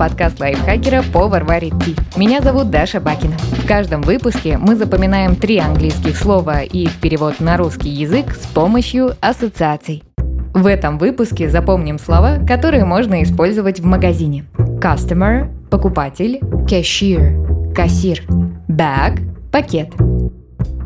подкаст лайфхакера «Повар варит ти». Меня зовут Даша Бакина. В каждом выпуске мы запоминаем три английских слова и их перевод на русский язык с помощью ассоциаций. В этом выпуске запомним слова, которые можно использовать в магазине. Customer – покупатель, cashier – кассир, bag – пакет.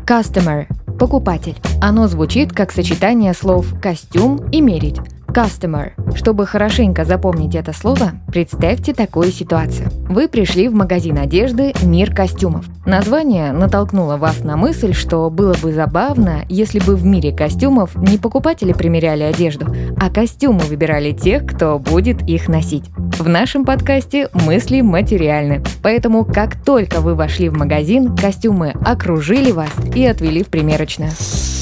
Customer – покупатель. Оно звучит как сочетание слов «костюм» и «мерить». Customer. Чтобы хорошенько запомнить это слово, представьте такую ситуацию. Вы пришли в магазин одежды «Мир костюмов». Название натолкнуло вас на мысль, что было бы забавно, если бы в мире костюмов не покупатели примеряли одежду, а костюмы выбирали тех, кто будет их носить. В нашем подкасте мысли материальны, поэтому как только вы вошли в магазин, костюмы окружили вас и отвели в примерочную.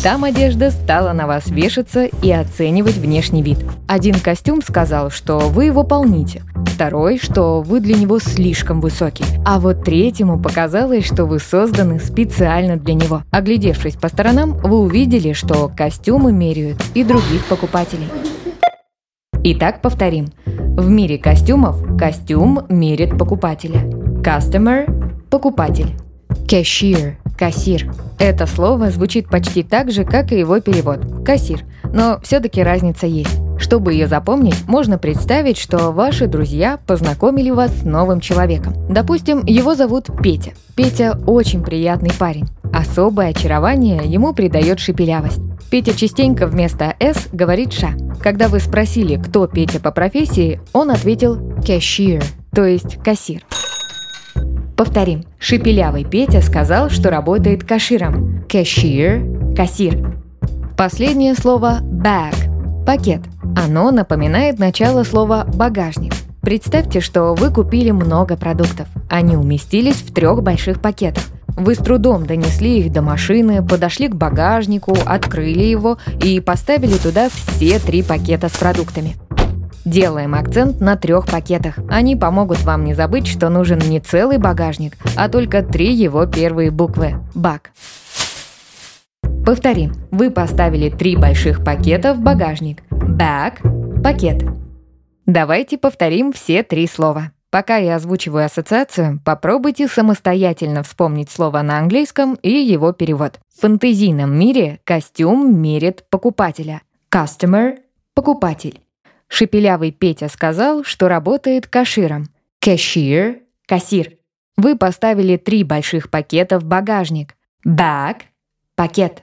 Там одежда стала на вас вешаться и оценивать внешний вид. Один костюм сказал, что вы его полните, второй, что вы для него слишком высокий, а вот третьему показалось, что вы созданы специально для него. Оглядевшись по сторонам, вы увидели, что костюмы меряют и других покупателей. Итак, повторим. В мире костюмов костюм мерит покупателя. Customer – покупатель. Cashier – кассир. Это слово звучит почти так же, как и его перевод – кассир, но все-таки разница есть. Чтобы ее запомнить, можно представить, что ваши друзья познакомили вас с новым человеком. Допустим, его зовут Петя. Петя очень приятный парень. Особое очарование ему придает шепелявость. Петя частенько вместо «с» говорит «ша». Когда вы спросили, кто Петя по профессии, он ответил «cashier», то есть «кассир». Повторим. Шепелявый Петя сказал, что работает каширом. Cashier – кассир. Последнее слово bag – пакет. Оно напоминает начало слова «багажник». Представьте, что вы купили много продуктов. Они уместились в трех больших пакетах. Вы с трудом донесли их до машины, подошли к багажнику, открыли его и поставили туда все три пакета с продуктами. Делаем акцент на трех пакетах. Они помогут вам не забыть, что нужен не целый багажник, а только три его первые буквы – бак. Повторим. Вы поставили три больших пакета в багажник. Bag – пакет. Давайте повторим все три слова. Пока я озвучиваю ассоциацию, попробуйте самостоятельно вспомнить слово на английском и его перевод. В фэнтезийном мире костюм мерит покупателя. Customer – покупатель. Шепелявый Петя сказал, что работает каширом. Cashier – кассир. Вы поставили три больших пакета в багажник. Bag – пакет.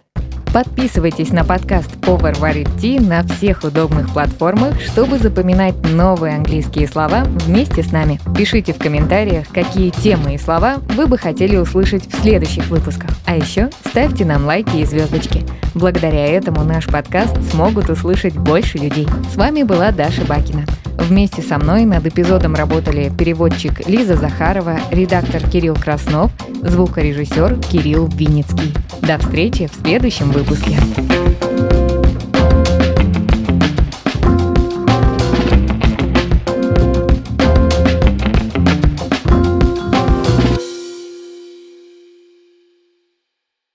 Подписывайтесь на подкаст «Повар варит ти» на всех удобных платформах, чтобы запоминать новые английские слова вместе с нами. Пишите в комментариях, какие темы и слова вы бы хотели услышать в следующих выпусках. А еще ставьте нам лайки и звездочки. Благодаря этому наш подкаст смогут услышать больше людей. С вами была Даша Бакина. Вместе со мной над эпизодом работали переводчик Лиза Захарова, редактор Кирилл Краснов, звукорежиссер Кирилл Винницкий. До встречи в следующем выпуске.